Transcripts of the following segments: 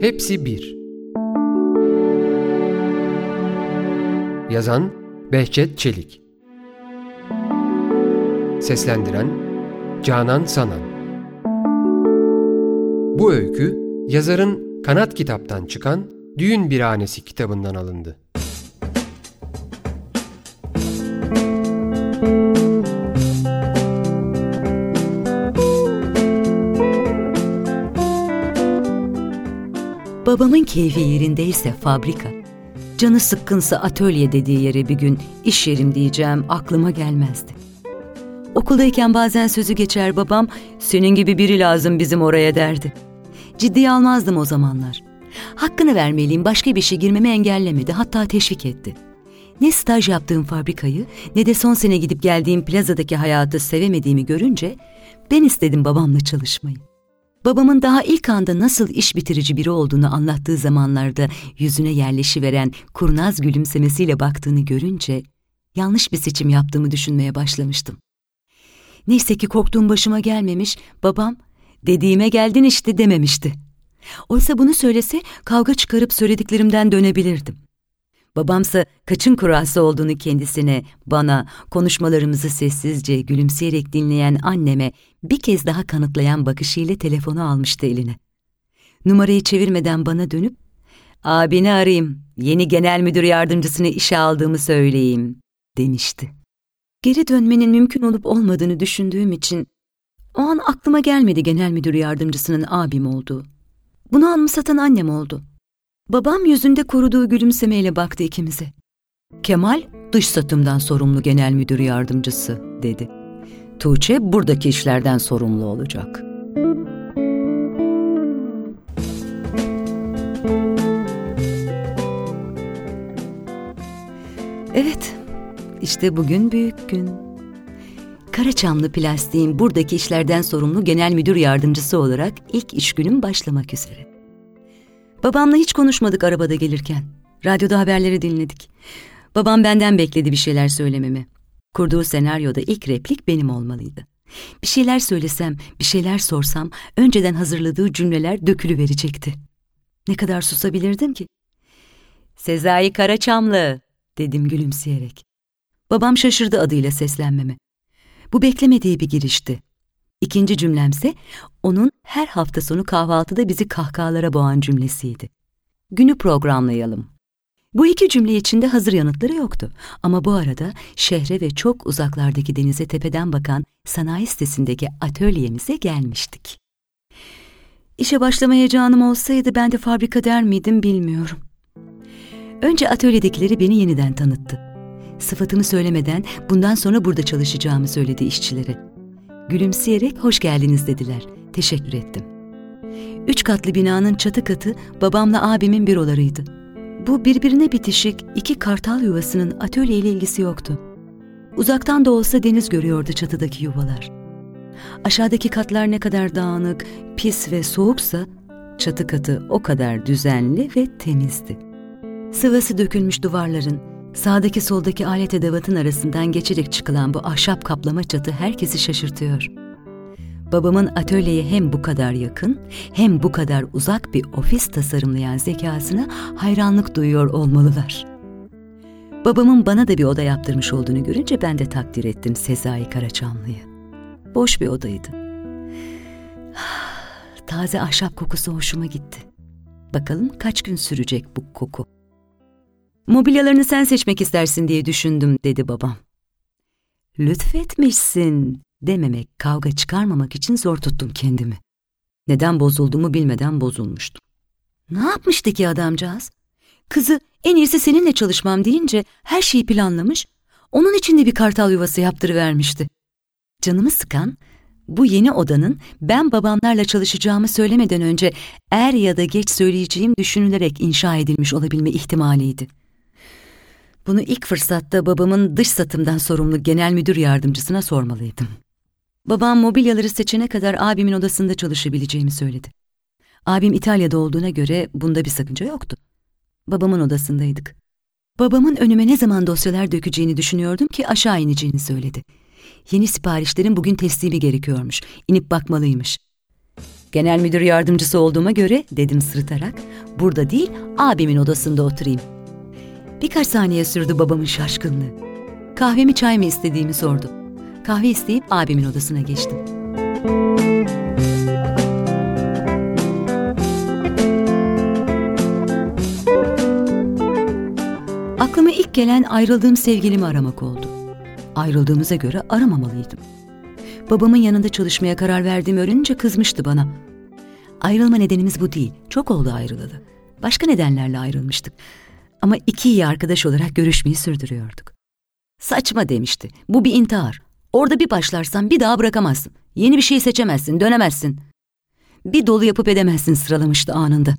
Hepsi bir. Yazan Behçet Çelik Seslendiren Canan Sanan Bu öykü yazarın Kanat Kitap'tan çıkan Düğün Birhanesi kitabından alındı. Babamın keyfi yerindeyse fabrika, canı sıkkınsa atölye dediği yere bir gün iş yerim diyeceğim aklıma gelmezdi. Okuldayken bazen sözü geçer babam, senin gibi biri lazım bizim oraya derdi. Ciddiye almazdım o zamanlar. Hakkını vermeliyim başka bir şey girmemi engellemedi hatta teşvik etti. Ne staj yaptığım fabrikayı ne de son sene gidip geldiğim plazadaki hayatı sevemediğimi görünce ben istedim babamla çalışmayı. Babamın daha ilk anda nasıl iş bitirici biri olduğunu anlattığı zamanlarda yüzüne yerleşiveren kurnaz gülümsemesiyle baktığını görünce yanlış bir seçim yaptığımı düşünmeye başlamıştım. Neyse ki korktuğum başıma gelmemiş, babam dediğime geldin işte dememişti. Oysa bunu söylese kavga çıkarıp söylediklerimden dönebilirdim. Babamsa kaçın kurası olduğunu kendisine, bana, konuşmalarımızı sessizce, gülümseyerek dinleyen anneme bir kez daha kanıtlayan bakışıyla telefonu almıştı eline. Numarayı çevirmeden bana dönüp, ''Abini arayayım, yeni genel müdür yardımcısını işe aldığımı söyleyeyim.'' demişti. Geri dönmenin mümkün olup olmadığını düşündüğüm için o an aklıma gelmedi genel müdür yardımcısının abim olduğu. Bunu anımsatan annem oldu. Babam yüzünde koruduğu gülümsemeyle baktı ikimize. Kemal, dış satımdan sorumlu genel müdür yardımcısı, dedi. Tuğçe buradaki işlerden sorumlu olacak. Evet, işte bugün büyük gün. Karaçamlı Plastiğin buradaki işlerden sorumlu genel müdür yardımcısı olarak ilk iş günüm başlamak üzere. Babamla hiç konuşmadık arabada gelirken. Radyoda haberleri dinledik. Babam benden bekledi bir şeyler söylememi. Kurduğu senaryoda ilk replik benim olmalıydı. Bir şeyler söylesem, bir şeyler sorsam önceden hazırladığı cümleler dökülü verecekti. Ne kadar susabilirdim ki? Sezai Karaçamlı dedim gülümseyerek. Babam şaşırdı adıyla seslenmeme. Bu beklemediği bir girişti. İkinci cümlemse onun her hafta sonu kahvaltıda bizi kahkahalara boğan cümlesiydi. Günü programlayalım. Bu iki cümle içinde hazır yanıtları yoktu. Ama bu arada şehre ve çok uzaklardaki denize tepeden bakan sanayi sitesindeki atölyemize gelmiştik. İşe başlamaya canım olsaydı ben de fabrika der miydim bilmiyorum. Önce atölyedekileri beni yeniden tanıttı. Sıfatımı söylemeden bundan sonra burada çalışacağımı söyledi işçilere. Gülümseyerek hoş geldiniz dediler. Teşekkür ettim. Üç katlı binanın çatı katı babamla abimin bürolarıydı. Bu birbirine bitişik iki kartal yuvasının atölyeyle ilgisi yoktu. Uzaktan da olsa deniz görüyordu çatıdaki yuvalar. Aşağıdaki katlar ne kadar dağınık, pis ve soğuksa çatı katı o kadar düzenli ve temizdi. Sıvası dökülmüş duvarların, Sağdaki soldaki alet edevatın arasından geçerek çıkılan bu ahşap kaplama çatı herkesi şaşırtıyor. Babamın atölyeye hem bu kadar yakın hem bu kadar uzak bir ofis tasarımlayan zekasına hayranlık duyuyor olmalılar. Babamın bana da bir oda yaptırmış olduğunu görünce ben de takdir ettim Sezai Karaçamlı'yı. Boş bir odaydı. Taze ahşap kokusu hoşuma gitti. Bakalım kaç gün sürecek bu koku. Mobilyalarını sen seçmek istersin diye düşündüm dedi babam. Lütfetmişsin dememek, kavga çıkarmamak için zor tuttum kendimi. Neden bozulduğumu bilmeden bozulmuştum. Ne yapmıştı ki adamcağız? Kızı en iyisi seninle çalışmam deyince her şeyi planlamış, onun için de bir kartal yuvası yaptırıvermişti. Canımı sıkan, bu yeni odanın ben babamlarla çalışacağımı söylemeden önce er ya da geç söyleyeceğim düşünülerek inşa edilmiş olabilme ihtimaliydi. Bunu ilk fırsatta babamın dış satımdan sorumlu genel müdür yardımcısına sormalıydım. Babam mobilyaları seçene kadar abimin odasında çalışabileceğimi söyledi. Abim İtalya'da olduğuna göre bunda bir sakınca yoktu. Babamın odasındaydık. Babamın önüme ne zaman dosyalar dökeceğini düşünüyordum ki aşağı ineceğini söyledi. Yeni siparişlerin bugün teslimi gerekiyormuş. İnip bakmalıymış. Genel müdür yardımcısı olduğuma göre dedim sırıtarak burada değil abimin odasında oturayım. Birkaç saniye sürdü babamın şaşkınlığı. Kahve mi çay mı istediğimi sordu. Kahve isteyip abimin odasına geçtim. Aklıma ilk gelen ayrıldığım sevgilimi aramak oldu. Ayrıldığımıza göre aramamalıydım. Babamın yanında çalışmaya karar verdiğimi öğrenince kızmıştı bana. Ayrılma nedenimiz bu değil. Çok oldu ayrılalı. Başka nedenlerle ayrılmıştık. Ama iki iyi arkadaş olarak görüşmeyi sürdürüyorduk. Saçma demişti. Bu bir intihar. Orada bir başlarsan bir daha bırakamazsın. Yeni bir şey seçemezsin, dönemezsin. Bir dolu yapıp edemezsin sıralamıştı anında.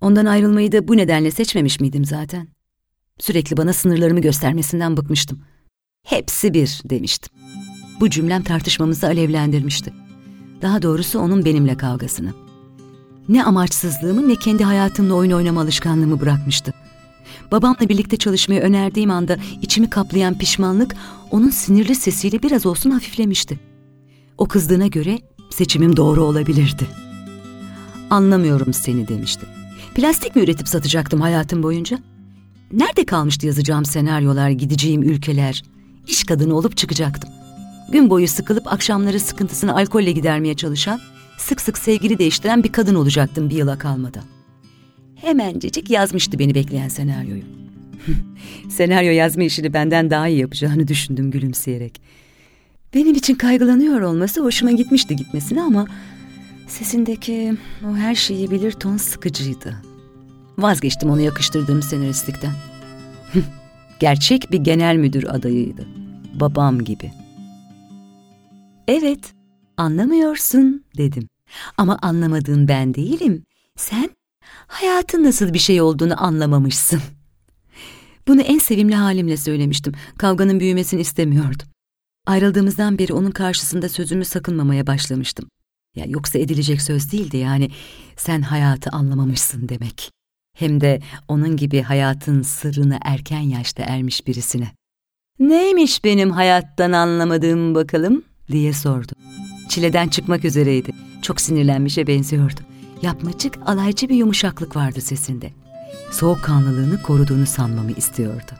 Ondan ayrılmayı da bu nedenle seçmemiş miydim zaten? Sürekli bana sınırlarımı göstermesinden bıkmıştım. Hepsi bir demiştim. Bu cümlem tartışmamızı alevlendirmişti. Daha doğrusu onun benimle kavgasını. Ne amaçsızlığımı ne kendi hayatımla oyun oynama alışkanlığımı bırakmıştı. Babamla birlikte çalışmayı önerdiğim anda içimi kaplayan pişmanlık onun sinirli sesiyle biraz olsun hafiflemişti. O kızdığına göre seçimim doğru olabilirdi. Anlamıyorum seni demişti. Plastik mi üretip satacaktım hayatım boyunca? Nerede kalmıştı yazacağım senaryolar, gideceğim ülkeler? İş kadını olup çıkacaktım. Gün boyu sıkılıp akşamları sıkıntısını alkolle gidermeye çalışan, sık sık sevgili değiştiren bir kadın olacaktım bir yıla kalmadan. Hemencecik yazmıştı beni bekleyen senaryoyu. Senaryo yazma işini benden daha iyi yapacağını düşündüm gülümseyerek. Benim için kaygılanıyor olması hoşuma gitmişti gitmesine ama sesindeki o her şeyi bilir ton sıkıcıydı. Vazgeçtim onu yakıştırdığım senaristlikten. Gerçek bir genel müdür adayıydı. Babam gibi. Evet, anlamıyorsun dedim. Ama anlamadığın ben değilim. Sen hayatın nasıl bir şey olduğunu anlamamışsın. Bunu en sevimli halimle söylemiştim. Kavganın büyümesini istemiyordum. Ayrıldığımızdan beri onun karşısında sözümü sakınmamaya başlamıştım. Ya yoksa edilecek söz değildi yani sen hayatı anlamamışsın demek. Hem de onun gibi hayatın sırrını erken yaşta ermiş birisine. Neymiş benim hayattan anlamadığım bakalım diye sordu. Çileden çıkmak üzereydi. Çok sinirlenmişe benziyordu. Yapmacık, alaycı bir yumuşaklık vardı sesinde. Soğukkanlılığını koruduğunu sanmamı istiyordu.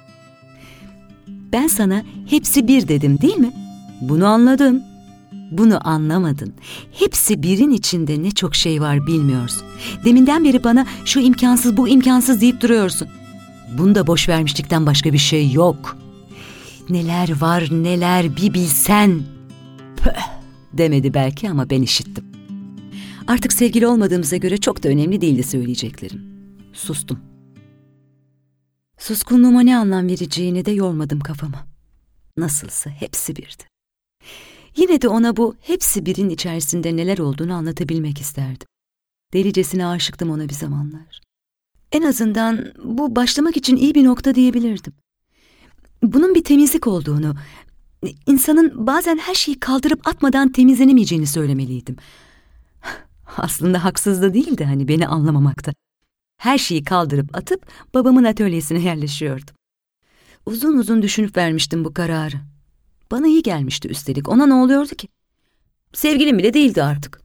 Ben sana hepsi bir dedim değil mi? Bunu anladım. Bunu anlamadın. Hepsi birin içinde ne çok şey var bilmiyorsun. Deminden beri bana şu imkansız bu imkansız deyip duruyorsun. Bunda boş vermişlikten başka bir şey yok. Neler var neler bir bilsen. Pöh demedi belki ama ben işittim. Artık sevgili olmadığımıza göre çok da önemli değildi söyleyeceklerim. Sustum. Suskunluğuma ne anlam vereceğini de yormadım kafama. Nasılsa hepsi birdi. Yine de ona bu hepsi birin içerisinde neler olduğunu anlatabilmek isterdim. Delicesine aşıktım ona bir zamanlar. En azından bu başlamak için iyi bir nokta diyebilirdim. Bunun bir temizlik olduğunu, insanın bazen her şeyi kaldırıp atmadan temizlenemeyeceğini söylemeliydim. Aslında haksız da değildi hani beni anlamamakta. Her şeyi kaldırıp atıp babamın atölyesine yerleşiyordum. Uzun uzun düşünüp vermiştim bu kararı. Bana iyi gelmişti üstelik. Ona ne oluyordu ki? Sevgilim bile değildi artık.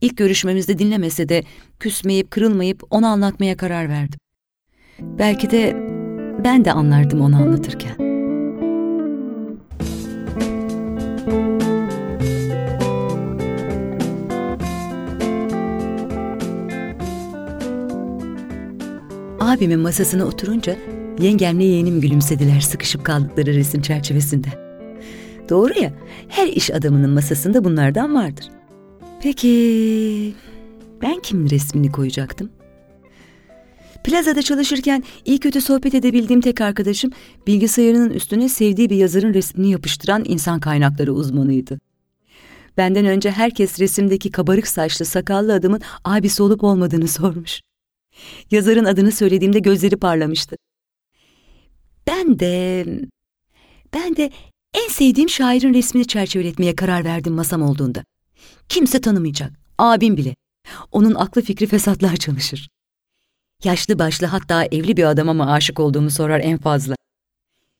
İlk görüşmemizde dinlemese de küsmeyip kırılmayıp onu anlatmaya karar verdim. Belki de ben de anlardım onu anlatırken. Abimin masasına oturunca yengemle yeğenim gülümsediler sıkışıp kaldıkları resim çerçevesinde. Doğru ya, her iş adamının masasında bunlardan vardır. Peki ben kimin resmini koyacaktım? Plazada çalışırken iyi kötü sohbet edebildiğim tek arkadaşım bilgisayarının üstüne sevdiği bir yazarın resmini yapıştıran insan kaynakları uzmanıydı. Benden önce herkes resimdeki kabarık saçlı sakallı adamın abisi olup olmadığını sormuş. Yazarın adını söylediğimde gözleri parlamıştı. Ben de... Ben de en sevdiğim şairin resmini çerçeveletmeye karar verdim masam olduğunda. Kimse tanımayacak, abim bile. Onun aklı fikri fesatlar çalışır. Yaşlı başlı hatta evli bir adama mı aşık olduğumu sorar en fazla.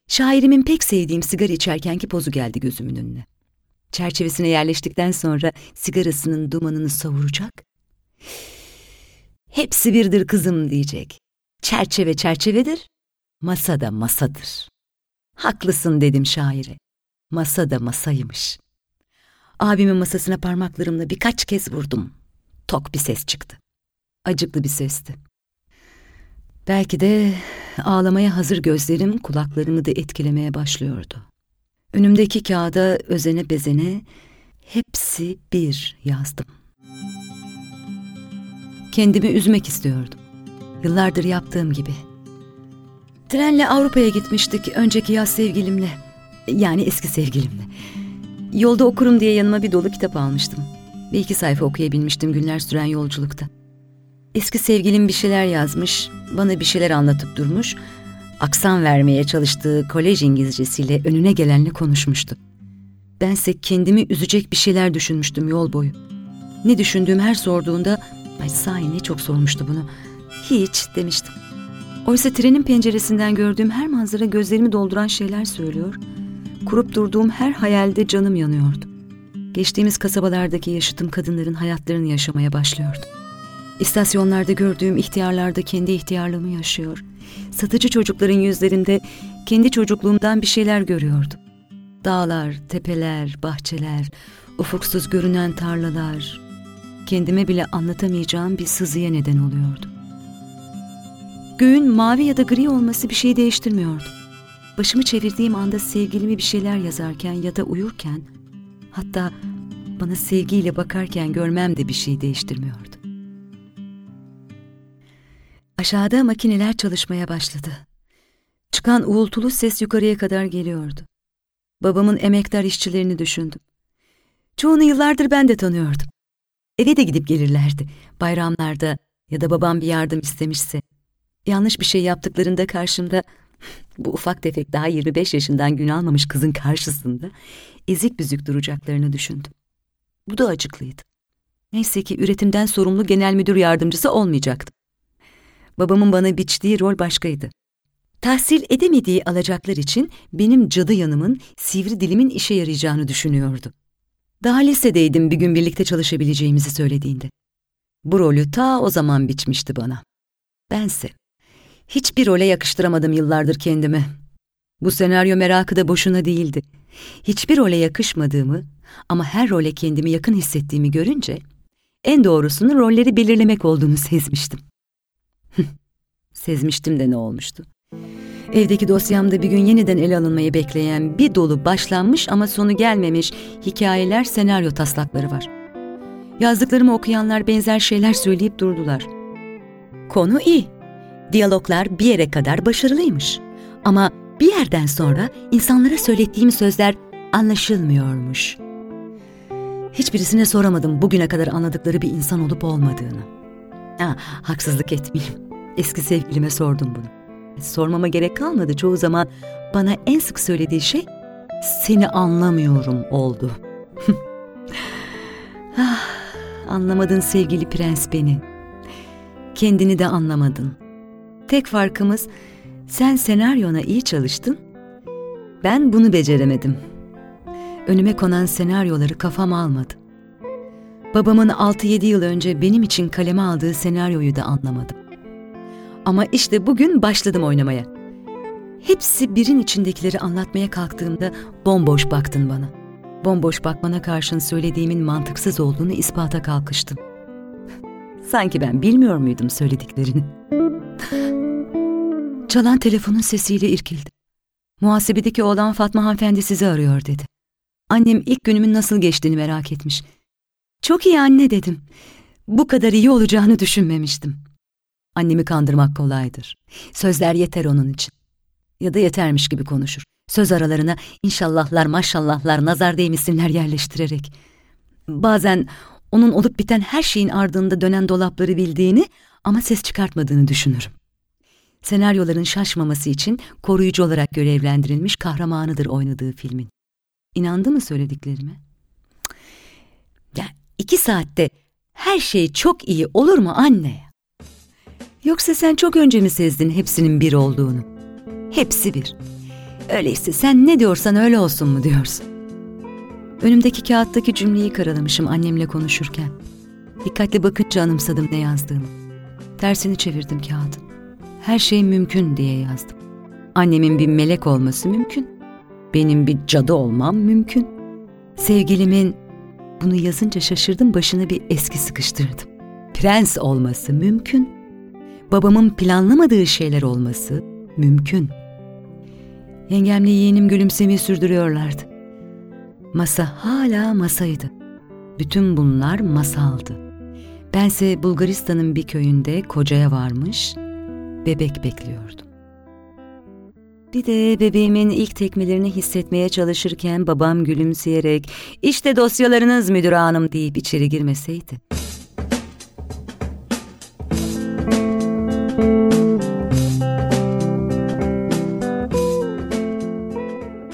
Şairimin pek sevdiğim sigara içerkenki pozu geldi gözümün önüne. Çerçevesine yerleştikten sonra sigarasının dumanını savuracak. Hepsi birdir kızım diyecek. Çerçeve çerçevedir, masa da masadır. Haklısın dedim şaire. Masa da masaymış. Abimin masasına parmaklarımla birkaç kez vurdum. Tok bir ses çıktı. Acıklı bir sesti. Belki de ağlamaya hazır gözlerim kulaklarımı da etkilemeye başlıyordu. Önümdeki kağıda özene bezene hepsi bir yazdım. Kendimi üzmek istiyordum. Yıllardır yaptığım gibi. Trenle Avrupa'ya gitmiştik önceki yaz sevgilimle. Yani eski sevgilimle. Yolda okurum diye yanıma bir dolu kitap almıştım. Bir iki sayfa okuyabilmiştim günler süren yolculukta. Eski sevgilim bir şeyler yazmış, bana bir şeyler anlatıp durmuş, aksan vermeye çalıştığı kolej İngilizcesiyle önüne gelenle konuşmuştu. Bense kendimi üzecek bir şeyler düşünmüştüm yol boyu. Ne düşündüğüm her sorduğunda, ay sahi ne çok sormuştu bunu, hiç demiştim. Oysa trenin penceresinden gördüğüm her manzara gözlerimi dolduran şeyler söylüyor, kurup durduğum her hayalde canım yanıyordu. Geçtiğimiz kasabalardaki yaşıtım kadınların hayatlarını yaşamaya başlıyordu. İstasyonlarda gördüğüm ihtiyarlarda kendi ihtiyarlığımı yaşıyor. Satıcı çocukların yüzlerinde kendi çocukluğumdan bir şeyler görüyordum. Dağlar, tepeler, bahçeler, ufuksuz görünen tarlalar, kendime bile anlatamayacağım bir sızıya neden oluyordu. Göğün mavi ya da gri olması bir şey değiştirmiyordu. Başımı çevirdiğim anda sevgilimi bir şeyler yazarken ya da uyurken, hatta bana sevgiyle bakarken görmem de bir şey değiştirmiyordu. Aşağıda makineler çalışmaya başladı. Çıkan uğultulu ses yukarıya kadar geliyordu. Babamın emektar işçilerini düşündüm. Çoğunu yıllardır ben de tanıyordum. Eve de gidip gelirlerdi. Bayramlarda ya da babam bir yardım istemişse. Yanlış bir şey yaptıklarında karşımda bu ufak tefek daha 25 yaşından gün almamış kızın karşısında ezik büzük duracaklarını düşündüm. Bu da acıklıydı. Neyse ki üretimden sorumlu genel müdür yardımcısı olmayacaktım. Babamın bana biçtiği rol başkaydı. Tahsil edemediği alacaklar için benim cadı yanımın, sivri dilimin işe yarayacağını düşünüyordu. Daha lisedeydim bir gün birlikte çalışabileceğimizi söylediğinde. Bu rolü ta o zaman biçmişti bana. Bense hiçbir role yakıştıramadım yıllardır kendimi. Bu senaryo merakı da boşuna değildi. Hiçbir role yakışmadığımı ama her role kendimi yakın hissettiğimi görünce en doğrusunun rolleri belirlemek olduğunu sezmiştim. Sezmiştim de ne olmuştu? Evdeki dosyamda bir gün yeniden ele alınmayı bekleyen bir dolu başlanmış ama sonu gelmemiş hikayeler, senaryo taslakları var. Yazdıklarımı okuyanlar benzer şeyler söyleyip durdular. Konu iyi. Diyaloglar bir yere kadar başarılıymış. Ama bir yerden sonra insanlara söylettiğim sözler anlaşılmıyormuş. Hiçbirisine soramadım bugüne kadar anladıkları bir insan olup olmadığını. Ha, haksızlık etmeyeyim. Eski sevgilime sordum bunu. Sormama gerek kalmadı çoğu zaman bana en sık söylediği şey seni anlamıyorum oldu. ah, anlamadın sevgili prens beni. Kendini de anlamadın. Tek farkımız sen senaryona iyi çalıştın. Ben bunu beceremedim. Önüme konan senaryoları kafam almadı. Babamın 6-7 yıl önce benim için kaleme aldığı senaryoyu da anlamadım. Ama işte bugün başladım oynamaya. Hepsi birin içindekileri anlatmaya kalktığımda bomboş baktın bana. Bomboş bakmana karşın söylediğimin mantıksız olduğunu ispata kalkıştım. Sanki ben bilmiyor muydum söylediklerini? Çalan telefonun sesiyle irkildim. Muhasebedeki oğlan Fatma hanımefendi sizi arıyor dedi. Annem ilk günümün nasıl geçtiğini merak etmiş. Çok iyi anne dedim. Bu kadar iyi olacağını düşünmemiştim. Annemi kandırmak kolaydır. Sözler yeter onun için. Ya da yetermiş gibi konuşur. Söz aralarına inşallahlar maşallahlar nazar değmesinler yerleştirerek. Bazen onun olup biten her şeyin ardında dönen dolapları bildiğini ama ses çıkartmadığını düşünürüm. Senaryoların şaşmaması için koruyucu olarak görevlendirilmiş kahramanıdır oynadığı filmin. İnandı mı söylediklerime? Ya iki saatte her şey çok iyi olur mu anne? Yoksa sen çok önce mi sezdin hepsinin bir olduğunu? Hepsi bir. Öyleyse sen ne diyorsan öyle olsun mu diyorsun? Önümdeki kağıttaki cümleyi karalamışım annemle konuşurken. Dikkatli bakınca anımsadım ne yazdığımı. Tersini çevirdim kağıdın. Her şey mümkün diye yazdım. Annemin bir melek olması mümkün. Benim bir cadı olmam mümkün. Sevgilimin bunu yazınca şaşırdım başını bir eski sıkıştırdım. Prens olması mümkün. Babamın planlamadığı şeyler olması mümkün. Yengemle yeğenim gülümsemeyi sürdürüyorlardı. Masa hala masaydı. Bütün bunlar masaldı. Bense Bulgaristan'ın bir köyünde kocaya varmış, bebek bekliyordum. Bir de bebeğimin ilk tekmelerini hissetmeye çalışırken babam gülümseyerek işte dosyalarınız müdür hanım deyip içeri girmeseydi.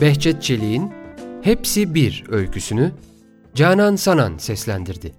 Behçet Çelik'in Hepsi Bir öyküsünü Canan Sanan seslendirdi.